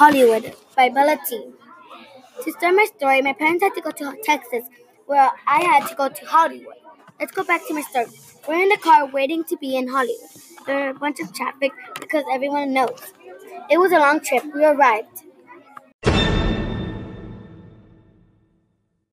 Hollywood by Bella To start my story, my parents had to go to Texas, where I had to go to Hollywood. Let's go back to my story. We're in the car waiting to be in Hollywood. There are a bunch of traffic because everyone knows. It was a long trip. We arrived.